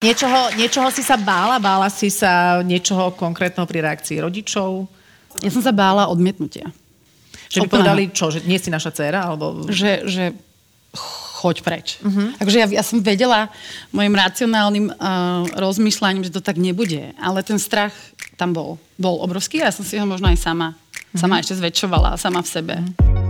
Niečoho, niečoho si sa bála? Bála si sa niečoho konkrétneho pri reakcii rodičov? Ja som sa bála odmietnutia. Že by povedali čo, že nie si naša dcéra? Alebo... Že, že choď preč. Uh-huh. Takže ja, ja som vedela mojim racionálnym uh, rozmýšľaním, že to tak nebude. Ale ten strach tam bol. Bol obrovský a ja som si ho možno aj sama, uh-huh. sama ešte zväčšovala, sama v sebe. Uh-huh.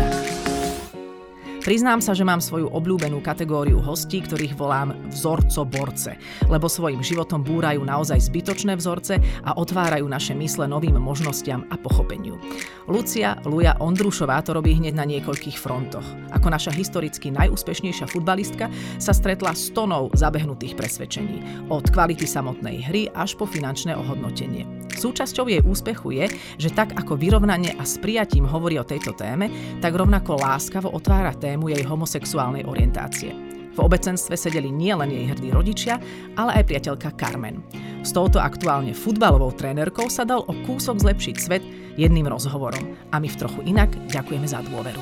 Priznám sa, že mám svoju obľúbenú kategóriu hostí, ktorých volám vzorco-borce, lebo svojim životom búrajú naozaj zbytočné vzorce a otvárajú naše mysle novým možnostiam a pochopeniu. Lucia Luja Ondrušová to robí hneď na niekoľkých frontoch. Ako naša historicky najúspešnejšia futbalistka sa stretla s tonou zabehnutých presvedčení. Od kvality samotnej hry až po finančné ohodnotenie. Súčasťou jej úspechu je, že tak ako vyrovnanie a s prijatím hovorí o tejto téme, tak rovnako láskavo otvára tému jej homosexuálnej orientácie. V obecenstve sedeli nielen jej hrdí rodičia, ale aj priateľka Carmen. S touto aktuálne futbalovou trénerkou sa dal o kúsok zlepšiť svet jedným rozhovorom. A my v trochu inak ďakujeme za dôveru.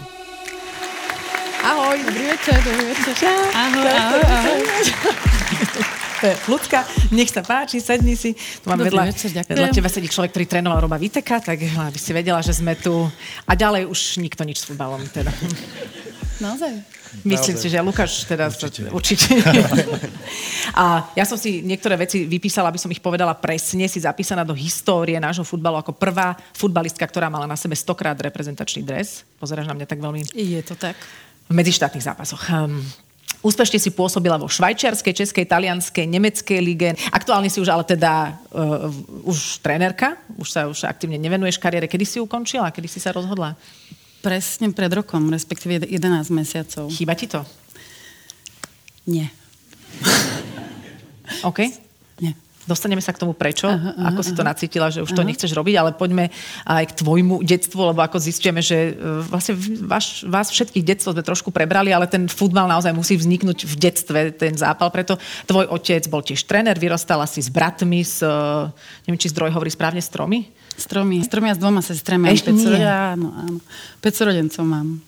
Ahoj. Dobrý večer, dobrý večer. Čau. Ahoj, ahoj, ahoj. Ľudka, nech sa páči, sedni si. Tu mám vedľa, večer, vedľa teba sedí človek, ktorý trénoval Roba Viteka, tak aby si vedela, že sme tu. A ďalej už nikto nič s futbalom. Teda. Naozaj? Myslím Naozaj. si, že Lukáš teda určite. určite. A ja som si niektoré veci vypísala, aby som ich povedala presne, si zapísaná do histórie nášho futbalu ako prvá futbalistka, ktorá mala na sebe stokrát reprezentačný dres. Pozeráš na mňa tak veľmi... Je to tak. V medzištátnych zápasoch. Úspešne si pôsobila vo švajčiarskej, českej, talianskej, nemeckej lige. Aktuálne si už ale teda uh, už trénerka, už sa už aktívne nevenuješ kariére. Kedy si ukončila? Kedy si sa rozhodla? Presne pred rokom, respektíve 11 mesiacov. Chýba ti to? Nie. OK. Nie. Dostaneme sa k tomu prečo, aha, aha, ako si to nacítila, že už aha. to nechceš robiť, ale poďme aj k tvojmu detstvu, lebo ako zistíme, že e, vlastne váš, vás všetkých detstvo sme trošku prebrali, ale ten futbal naozaj musí vzniknúť v detstve, ten zápal. Preto tvoj otec bol tiež tréner, vyrastal asi s bratmi, s, e, neviem, či zdroj hovorí správne, stromy? Stromy, stromy a s dvoma sestrami. Ešte nie. Áno, áno. rodencov mám.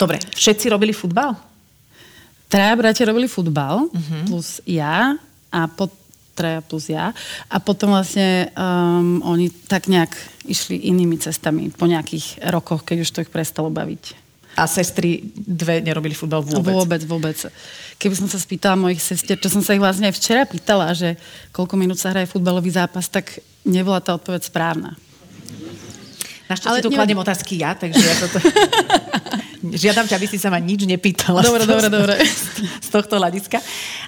Dobre, všetci robili futbal? Traja bratia robili futbal, uh-huh. plus ja a pod, traja plus ja. A potom vlastne um, oni tak nejak išli inými cestami po nejakých rokoch, keď už to ich prestalo baviť. A sestry dve nerobili futbal vôbec? Vôbec, vôbec. Keby som sa spýtala mojich sestier, čo som sa ich vlastne aj včera pýtala, že koľko minút sa hraje futbalový zápas, tak nebola tá odpoveď správna. Našťastie tu kladiem otázky ja, takže ja toto... Žiadam ťa, aby si sa ma nič nepýtala. Dobre, dobre, dobre. Z tohto hľadiska.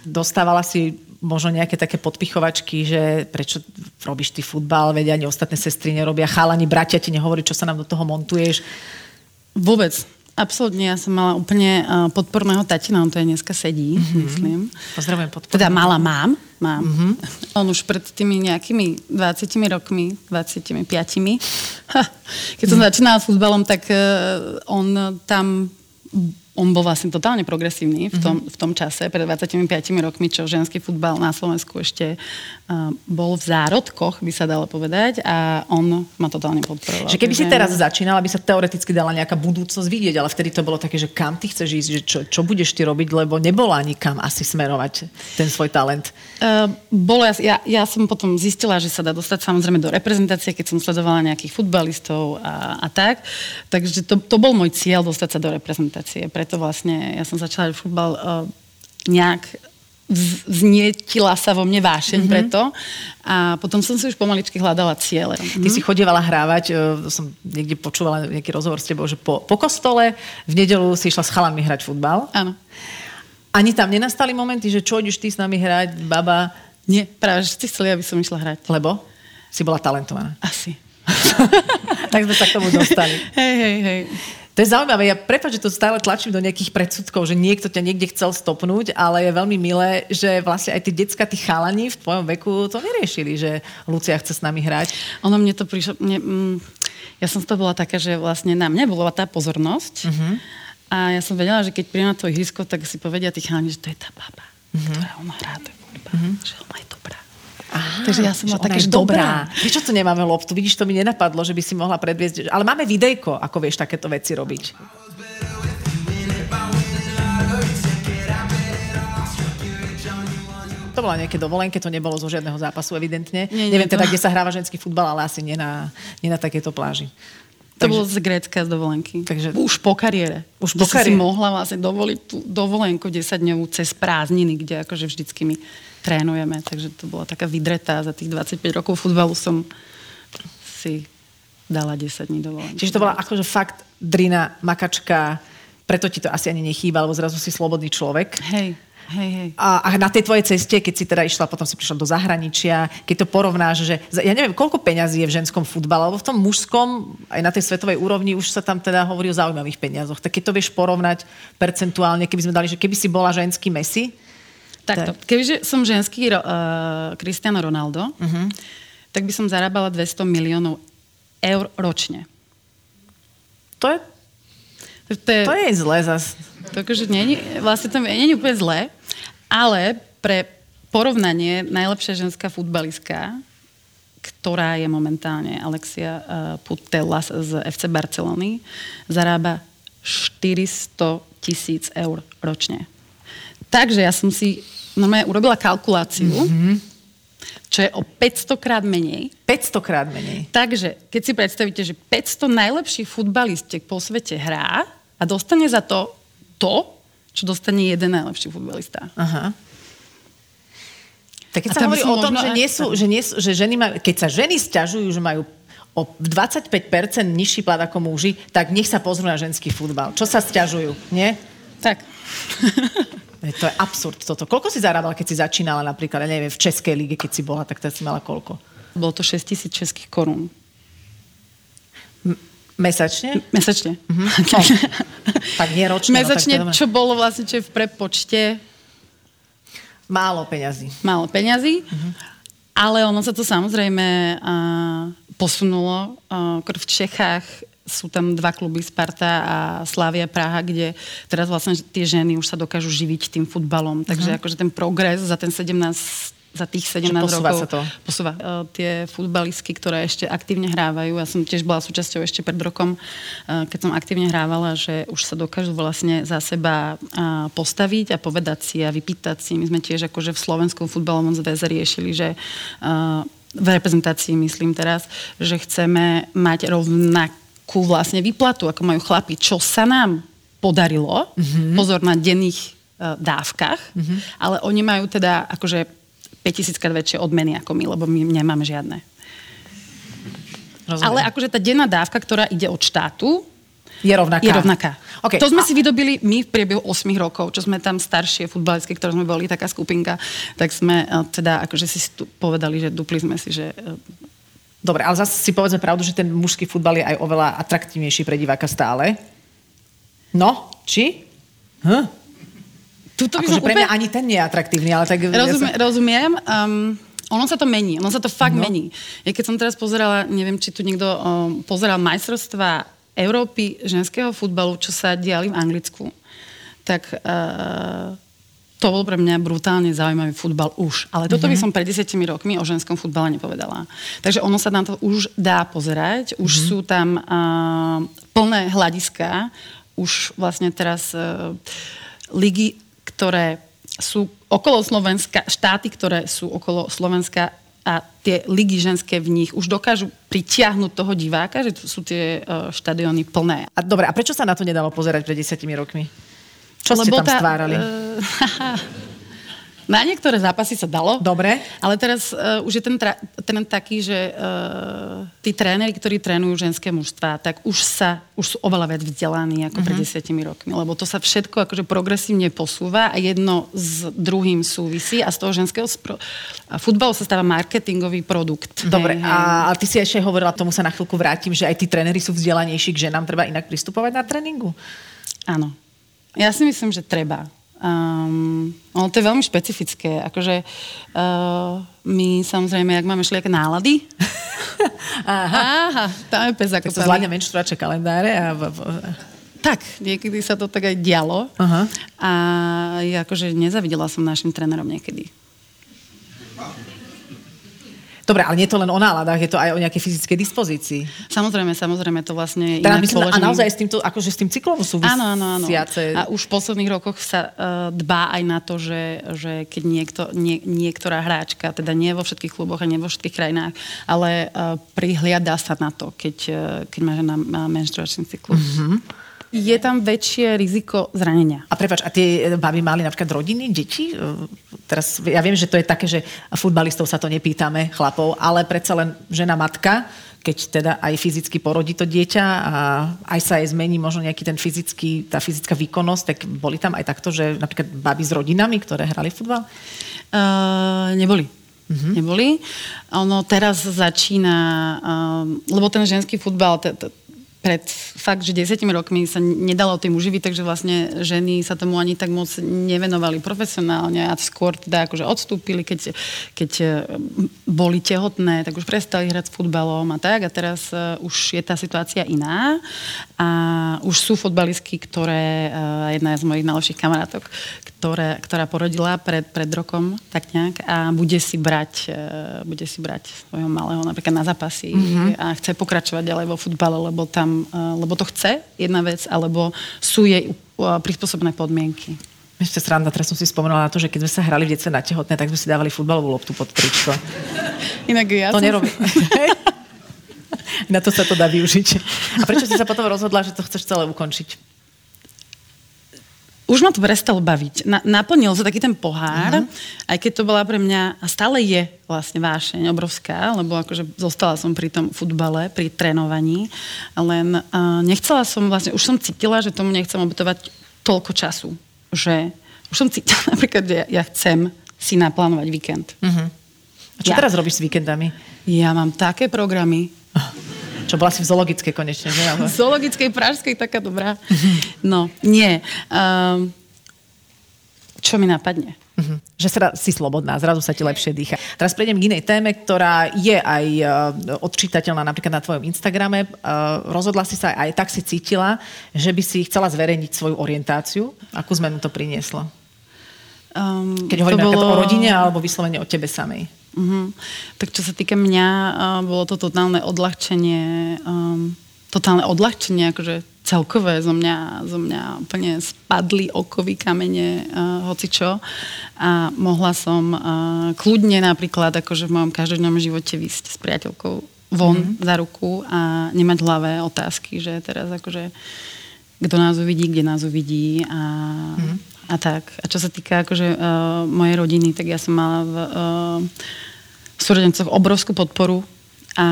Dostávala si možno nejaké také podpichovačky, že prečo robíš ty futbal, vedia ani ostatné sestry nerobia, chalani, bratia ti nehovorí, čo sa nám do toho montuješ. Vôbec. Absolutne, ja som mala úplne podporného tatina, on to aj dneska sedí, mm-hmm. myslím. Pozdravujem podporného. Teda mala, mám, mám. Mm-hmm. On už pred tými nejakými 20 rokmi, 25, ha, keď som mm. začínala s futbalom, tak uh, on tam on bol vlastne totálne progresívny v tom, v tom čase, pred 25 rokmi, čo ženský futbal na Slovensku ešte bol v zárodkoch, by sa dalo povedať, a on ma totálne podporoval. Že keby si teraz začínala, by sa teoreticky dala nejaká budúcnosť vidieť, ale vtedy to bolo také, že kam ty chceš ísť, že čo, čo budeš ty robiť, lebo nebola nikam asi smerovať ten svoj talent. Uh, bolo, ja, ja som potom zistila, že sa dá dostať samozrejme do reprezentácie, keď som sledovala nejakých futbalistov a, a tak. Takže to, to bol môj cieľ dostať sa do reprezentácie preto vlastne ja som začala futbal uh, nejak vznietila sa vo mne vášeň mm-hmm. preto a potom som si už pomaličky hľadala ciele. Ty mm-hmm. si chodievala hrávať, uh, som niekde počúvala nejaký rozhovor s tebou, že po, po kostole v nedelu si išla s chalami hrať futbal. Áno. Ani tam nenastali momenty, že čo ideš ty s nami hrať, baba? Nie, práve, že chceli, aby som išla hrať. Lebo? Si bola talentovaná. Asi. tak sme sa k tomu dostali. Hej, hej, hej. To je zaujímavé. Ja prepáč, že to stále tlačím do nejakých predsudkov, že niekto ťa niekde chcel stopnúť, ale je veľmi milé, že vlastne aj tí decka, tí chalani v tvojom veku to neriešili, že Lucia chce s nami hrať. Ono mne to prišlo... Mne, mm, ja som z toho bola taká, že vlastne na mne bola tá pozornosť uh-huh. a ja som vedela, že keď príjem na to ihrisko, tak si povedia tí chalani, že to je tá baba, uh-huh. ktorá ona hrá ten uh-huh. že ona je dobrá. Aha, Takže ja som bola taká, že dobrá. dobrá. Prečo tu nemáme loptu? Vidíš, to mi nenapadlo, že by si mohla predviesť. Ale máme videjko, ako vieš takéto veci robiť. To bola nejaké dovolenke, to nebolo zo žiadneho zápasu, evidentne. Nie, nie, Neviem teda, to... kde sa hráva ženský futbal, ale asi nie na, nie na takéto pláži. To takže, bolo z Grécka z dovolenky. Takže, už po kariére. Už po kariére. si mohla vlastne dovoliť tú dovolenku 10 dňovú cez prázdniny, kde akože vždycky my trénujeme. Takže to bola taká vydretá. Za tých 25 rokov futbalu som si dala 10 dní dovolenky. Čiže to bola akože fakt drina, makačka, preto ti to asi ani nechýba, lebo zrazu si slobodný človek. Hej. Hej, hej. A, a na tej tvojej ceste, keď si teda išla, potom si prišla do zahraničia, keď to porovnáš, že ja neviem, koľko peňazí je v ženskom futbale, alebo v tom mužskom, aj na tej svetovej úrovni už sa tam teda hovorí o zaujímavých peniazoch. Tak keď to vieš porovnať percentuálne, keby sme dali, že keby si bola ženský Messi, Takto, tak. kebyže som ženský uh, Cristiano Ronaldo, uh-huh. tak by som zarábala 200 miliónov eur ročne. To je to je, to je zlé zase. Takže nie, vlastne to nie je úplne zlé, ale pre porovnanie najlepšia ženská futbalistka, ktorá je momentálne Alexia uh, Putellas z FC Barcelony, zarába 400 tisíc eur ročne. Takže ja som si normálne urobila kalkuláciu, mm-hmm. čo je o 500 krát menej. 500 krát menej. Takže, keď si predstavíte, že 500 najlepších futbalistiek po svete hrá a dostane za to to, čo dostane jeden najlepší futbalista. Aha. Tak keď a sa hovorí o tom, že, nie sú, že, nie sú, že ženy majú, keď sa ženy stiažujú, že majú o 25% nižší plat ako muži, tak nech sa pozrú na ženský futbal. Čo sa stiažujú, nie? Tak. To je absurd toto. Koľko si zarábala, keď si začínala napríklad, ja neviem, v Českej lige, keď si bola, tak si mala koľko? Bolo to 6 tisíc českých korún. Mesačne? Mesačne. Mm-hmm. No. tak nie ročne. Mesačne, no, čo bolo vlastne, čo je v prepočte? Málo peňazí. Málo peňazí. Mm-hmm. Ale ono sa to samozrejme uh, posunulo. Uh, v Čechách sú tam dva kluby Sparta a Slavia Praha, kde teraz vlastne tie ženy už sa dokážu živiť tým futbalom. Takže uh-huh. akože ten progres za ten 17 za tých 17 rokov sa to. posúva. Uh, tie futbalistky, ktoré ešte aktívne hrávajú, ja som tiež bola súčasťou ešte pred rokom, uh, keď som aktívne hrávala, že už sa dokážu vlastne za seba uh, postaviť a povedať si a vypýtať si. My sme tiež akože v slovenskom futbalovom zväze riešili, že v reprezentácii myslím teraz, že chceme mať rovnak ku vlastne výplatu, ako majú chlapi, čo sa nám podarilo, mm-hmm. pozor na denných dávkach, mm-hmm. ale oni majú teda akože 5000 krát väčšie odmeny ako my, lebo my nemáme žiadne. Rozumiem. Ale akože tá denná dávka, ktorá ide od štátu, je rovnaká. Je rovnaká. Okay. To sme a... si vydobili my v priebehu 8 rokov, čo sme tam staršie futbalistky, ktoré sme boli, taká skupinka, tak sme uh, teda akože si povedali, že dupli sme si, že uh, Dobre, ale zase si povedzme pravdu, že ten mužský futbal je aj oveľa atraktívnejší pre diváka stále. No, či? Hm? Tuto akože pre mňa úplne... ani ten nie je atraktívny, ale tak... Rozumie, ja sa... Rozumiem. Um, ono sa to mení, ono sa to fakt no. mení. Ja keď som teraz pozerala, neviem, či tu niekto um, pozeral majstrovstva Európy ženského futbalu, čo sa diali v Anglicku, tak uh, to bol pre mňa brutálne zaujímavý futbal už. Ale toto mm-hmm. by mhm. som pred desiatimi rokmi o ženskom futbale nepovedala. Takže ono sa na to už dá pozerať. Už mm-hmm. sú tam uh, plné hľadiska. Už vlastne teraz uh, ligy, ktoré sú okolo Slovenska, štáty, ktoré sú okolo Slovenska a tie ligy ženské v nich už dokážu pritiahnuť toho diváka, že sú tie uh, štadióny plné. A dobre, a prečo sa na to nedalo pozerať pred desiatimi rokmi? Čo Lebo ste tam tá, stvárali? Uh, Na niektoré zápasy sa dalo. Dobre. Ale teraz uh, už je ten tra- trend taký, že uh, tí tréneri, ktorí trénujú ženské mužstva, tak už sa, už sú oveľa viac vzdelaní ako uh-huh. pred mhm. desiatimi rokmi. Lebo to sa všetko akože progresívne posúva a jedno s druhým súvisí a z toho ženského spro- a futbalu sa stáva marketingový produkt. Dobre, hej, a, a ty si ešte hovorila, tomu sa na chvíľku vrátim, že aj tí tréneri sú vzdelanejší, že nám treba inak pristupovať na tréningu? Áno. Ja si myslím, že treba. Um, ale to je veľmi špecifické. Akože uh, my samozrejme, ak máme všelijaké nálady, Aha. Aha, tam je pes ako sa zvládne menštruačné kalendáre a... Tak, niekedy sa to tak aj dialo. Aha. A ja akože nezavidela som našim trénerom niekedy. Dobre, ale nie je to len o náladách, je to aj o nejakej fyzickej dispozícii. Samozrejme, samozrejme, to vlastne teda inak myslím, položený. A naozaj s týmto, akože s tým cyklom sú Áno, áno, áno. A už v posledných rokoch sa uh, dbá aj na to, že, že keď niekto, nie, niektorá hráčka, teda nie vo všetkých kluboch a nie vo všetkých krajinách, ale uh, prihliada sa na to, keď, uh, keď má žena menštruačný cyklus. Mm-hmm je tam väčšie riziko zranenia. A prepač, a tie baby mali napríklad rodiny, deti? Teraz, ja viem, že to je také, že futbalistov sa to nepýtame, chlapov, ale predsa len žena matka, keď teda aj fyzicky porodí to dieťa a aj sa aj zmení možno nejaký ten fyzický, tá fyzická výkonnosť, tak boli tam aj takto, že napríklad baby s rodinami, ktoré hrali futbal? Uh, neboli. Uh-huh. Neboli. Ono teraz začína, uh, lebo ten ženský futbal, t- t- pred fakt, že desiatimi rokmi sa nedalo tým uživiť, takže vlastne ženy sa tomu ani tak moc nevenovali profesionálne a skôr teda akože odstúpili, keď, keď e, boli tehotné, tak už prestali hrať s futbalom a tak a teraz uh, už je tá situácia iná a už sú futbalistky, ktoré, uh, jedna z mojich najlepších kamarátok, ktoré, ktorá porodila pred, pred rokom, tak nejak, a bude si brať, bude si brať svojho malého napríklad na zápasy mm-hmm. a chce pokračovať ďalej vo futbale, lebo tam, uh, lebo to chce, jedna vec, alebo sú jej uh, prispôsobené podmienky. Ešte sranda, teraz som si spomenula na to, že keď sme sa hrali v detstve na tehotné, tak sme si dávali futbalovú loptu pod tričko. Inak ja to som... nerobí. na to sa to dá využiť. A prečo si sa potom rozhodla, že to chceš celé ukončiť? Už ma to prestalo baviť. Na, naplnil sa taký ten pohár, uh-huh. aj keď to bola pre mňa, a stále je vlastne vášeň obrovská, lebo akože zostala som pri tom futbale, pri trénovaní, len uh, nechcela som vlastne, už som cítila, že tomu nechcem obetovať toľko času, že už som cítila napríklad, že ja, ja chcem si naplánovať víkend. Uh-huh. A čo ja. teraz robíš s víkendami? Ja mám také programy, čo bola si v zoologickej konečne, že? V zoologickej, pražskej, taká dobrá. No, nie. Um, čo mi napadne? Uh-huh. Že sa, si slobodná, zrazu sa ti lepšie dýcha. Teraz prejdem k inej téme, ktorá je aj uh, odčítateľná napríklad na tvojom Instagrame. Uh, rozhodla si sa, aj tak si cítila, že by si chcela zverejniť svoju orientáciu. Akú zmenu to prinieslo? Um, Keď hovoríme bolo... o rodine alebo vyslovene o tebe samej. Uh-huh. Tak čo sa týka mňa, bolo to totálne odľahčenie, um, totálne odľahčenie, akože celkové zo mňa, zo mňa úplne spadli okovy kamene, uh, hoci čo. A mohla som uh, kľudne napríklad, akože v mojom každodennom živote vysť s priateľkou von mm-hmm. za ruku a nemať v hlave otázky, že teraz akože kto nás uvidí, kde nás uvidí a, mm-hmm. A tak. A čo sa týka akože, uh, mojej rodiny, tak ja som mala v uh, súrodencoch obrovskú podporu a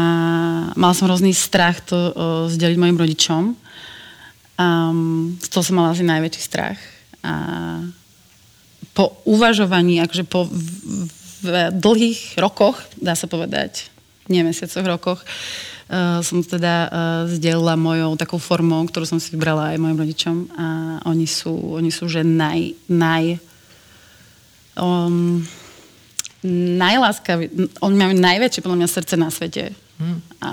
mala som hrozný strach to uh, zdeliť mojim rodičom. Um, z toho som mala asi najväčší strach. A po uvažovaní, akože po v, v dlhých rokoch, dá sa povedať, nie mesiacoch, rokoch, uh, som teda uh, zdelila mojou takou formou, ktorú som si vybrala aj mojim rodičom a oni sú, oni sú že naj, naj um, najláskavý, oni majú najväčšie podľa mňa srdce na svete. Hmm. A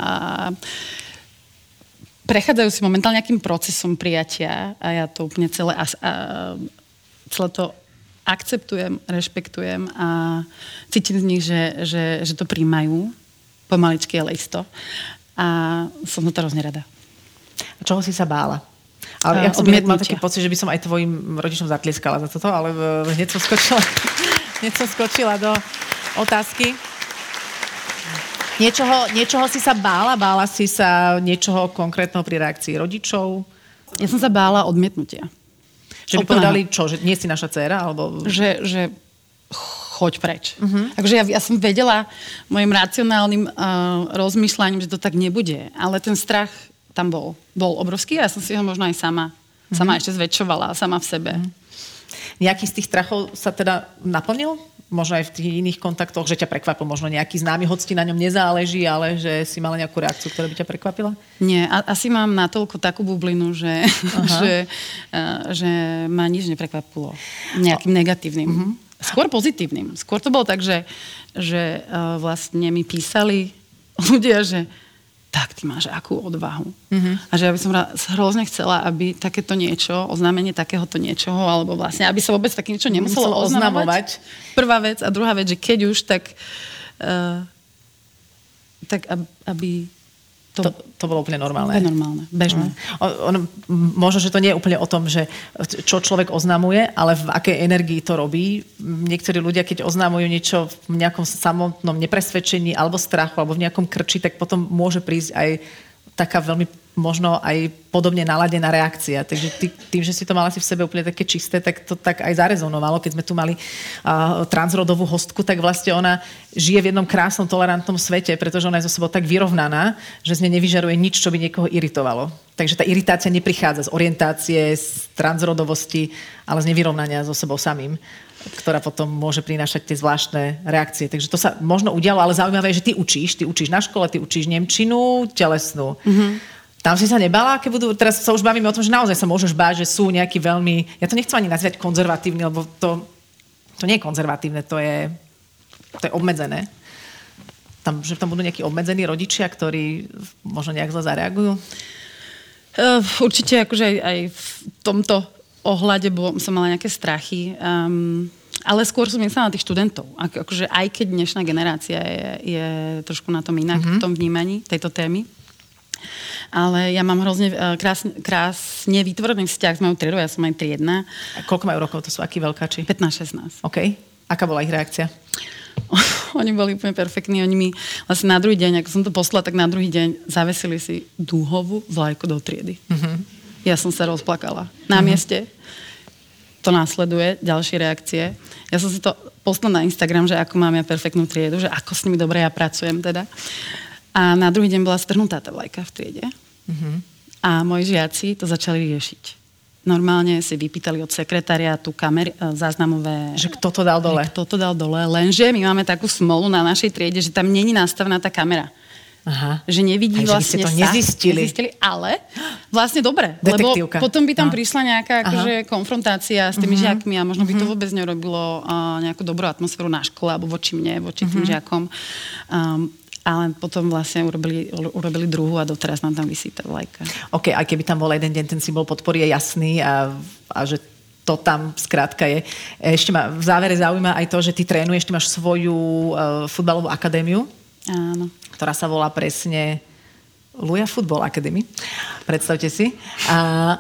prechádzajú si momentálne nejakým procesom prijatia a ja to úplne celé, a, a, celé to akceptujem, rešpektujem a cítim z nich, že, že, že to príjmajú pomaličky, ale isto. A som to hrozne rada. A čoho si sa bála? Ale ja som mal taký pocit, že by som aj tvojim rodičom zatlieskala za toto, ale hneď som skočila, hneď som skočila do otázky. Niečoho, niečoho si sa bála? Bála si sa niečoho konkrétneho pri reakcii rodičov? Ja som sa bála odmietnutia. Že by povedali čo? Že nie si naša dcéra? Alebo... Že, že choď preč. Uh-huh. Akože ja, ja som vedela mojim racionálnym uh, rozmýšľaním, že to tak nebude, ale ten strach tam bol. Bol obrovský a ja som si ho možno aj sama, uh-huh. sama ešte zväčšovala, sama v sebe. Uh-huh. Nejaký z tých strachov sa teda naplnil? Možno aj v tých iných kontaktoch, že ťa prekvapil možno nejaký známy, hoď ti na ňom nezáleží, ale že si mala nejakú reakciu, ktorá by ťa prekvapila? Nie, a, asi mám natoľko takú bublinu, že, že, uh, že ma nič neprekvapilo nejakým negatívnym. Uh-huh. Skôr pozitívnym. Skôr to bolo tak, že, že uh, vlastne mi písali ľudia, že tak ty máš akú odvahu. Mm-hmm. A že ja by som hrozne chcela, aby takéto niečo, oznámenie takéhoto niečoho, alebo vlastne, aby sa vôbec také niečo nemuselo oznamovať. Prvá vec. A druhá vec, že keď už, tak, uh, tak aby to, to, to bolo úplne normálne. Je normálne, bežné. Mm. On, možno, že to nie je úplne o tom, že čo človek oznamuje, ale v akej energii to robí. Niektorí ľudia, keď oznamujú niečo v nejakom samotnom nepresvedčení alebo strachu, alebo v nejakom krči, tak potom môže prísť aj taká veľmi možno aj podobne naladená reakcia. Takže ty, tým, že si to mala si v sebe úplne také čisté, tak to tak aj zarezonovalo. Keď sme tu mali uh, transrodovú hostku, tak vlastne ona žije v jednom krásnom, tolerantnom svete, pretože ona je so sebou tak vyrovnaná, že z nej nevyžaruje nič, čo by niekoho iritovalo. Takže tá iritácia neprichádza z orientácie, z transrodovosti, ale z nevyrovnania so sebou samým ktorá potom môže prinášať tie zvláštne reakcie. Takže to sa možno udialo, ale zaujímavé je, že ty učíš, ty učíš na škole, ty učíš Nemčinu, telesnú. Mm-hmm. Tam si sa nebala, keď budú, teraz sa už bavíme o tom, že naozaj sa môžeš báť, že sú nejakí veľmi, ja to nechcem ani nazvať konzervatívny, lebo to, to nie je konzervatívne, to je, to je obmedzené. Tam, že tam budú nejakí obmedzení rodičia, ktorí možno nejak zle zareagujú? Uh, určite akože aj, aj v tomto ohľade bolo, som mala nejaké strachy. Um, ale skôr som myslela na tých študentov. Ako, akože aj keď dnešná generácia je, je trošku na tom inak, mm-hmm. v tom vnímaní tejto témy, ale ja mám hrozne uh, krásne, krásne vytvorený vzťah s mojou triedou, ja som aj triedna. A koľko majú rokov, to sú akí veľkáči? 15-16. OK. Aká bola ich reakcia? oni boli úplne perfektní. Oni mi vlastne na druhý deň, ako som to poslala, tak na druhý deň zavesili si dúhovú vlajku do triedy. Mm-hmm. Ja som sa rozplakala. Na mm-hmm. mieste to následuje, ďalšie reakcie. Ja som si to poslala na Instagram, že ako mám ja perfektnú triedu, že ako s nimi dobre ja pracujem teda. A na druhý deň bola strhnutá tá vlajka v triede. Mm-hmm. A moji žiaci to začali riešiť. Normálne si vypýtali od sekretariátu kamer, e, záznamové... Že kto to dal dole. Kto to dal dole. Lenže my máme takú smolu na našej triede, že tam není nastavená tá kamera. Aha. Že nevidí Aj, vlastne to nezistili. nezistili. Ale vlastne dobre. Lebo potom by tam no. prišla nejaká akože, konfrontácia s tými uh-huh. žiakmi a možno by to mhm. vôbec nerobilo uh, nejakú dobrú atmosféru na škole alebo voči mne, voči uh-huh. tým žiakom. Um, ale potom vlastne urobili, urobili druhú a doteraz nám tam vysí tá vlajka. OK, aj keby tam bol jeden deň, ten symbol podpory je jasný a, a že to tam skrátka je. Ešte ma v závere zaujíma aj to, že ty trénuješ, ty máš svoju uh, futbalovú akadémiu, Áno. ktorá sa volá presne Luja Football Academy. Predstavte si. A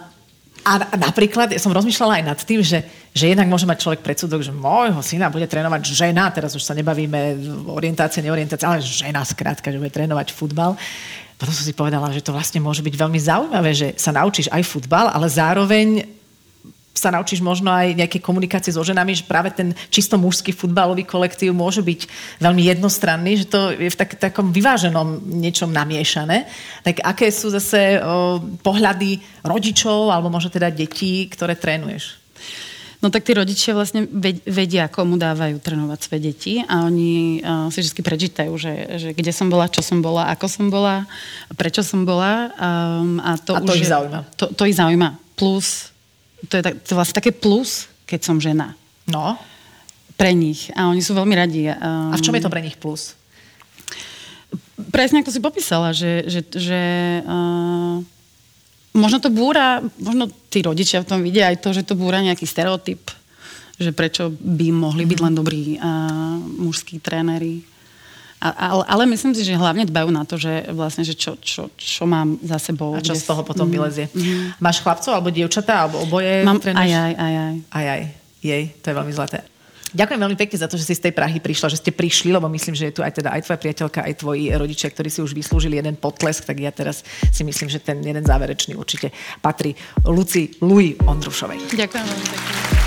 a napríklad, ja som rozmýšľala aj nad tým, že, že jednak môže mať človek predsudok, že môjho syna bude trénovať žena, teraz už sa nebavíme orientácia, neorientácia, ale žena skrátka, že bude trénovať futbal. Potom som si povedala, že to vlastne môže byť veľmi zaujímavé, že sa naučíš aj futbal, ale zároveň sa naučíš možno aj nejaké komunikácie so ženami, že práve ten čisto mužský futbalový kolektív môže byť veľmi jednostranný, že to je v tak, takom vyváženom niečom namiešané. Tak aké sú zase o, pohľady rodičov alebo možno teda detí, ktoré trénuješ? No tak tí rodičia vlastne vedia, komu dávajú trénovať svoje deti a oni uh, si vždy prečítajú, že, že kde som bola, čo som bola, ako som bola, prečo som bola. Um, a to, a to už ich zaujíma. To, to ich zaujíma. Plus to je, tak, to vlastne také plus, keď som žena. No. Pre nich. A oni sú veľmi radi. Um, a v čom je to pre nich plus? Presne ako si popísala, že, že, že uh, možno to búra, možno tí rodičia v tom vidia aj to, že to búra nejaký stereotyp, že prečo by mohli byť len dobrí uh, mužskí tréneri a, ale, ale myslím si, že hlavne dbajú na to, že vlastne, že čo, čo, čo mám za sebou. A čo z toho potom mm, vylezie. Mm. Máš chlapcov alebo dievčatá, alebo oboje? Mám aj, aj, aj, aj. Aj, aj. Jej, to je veľmi zlaté. Ďakujem veľmi pekne za to, že si z tej Prahy prišla, že ste prišli, lebo myslím, že je tu aj teda aj tvoja priateľka, aj tvoji rodičia, ktorí si už vyslúžili jeden potlesk, tak ja teraz si myslím, že ten jeden záverečný určite patrí Luci Lui Ondrušovej. Ďakujem veľmi pekne.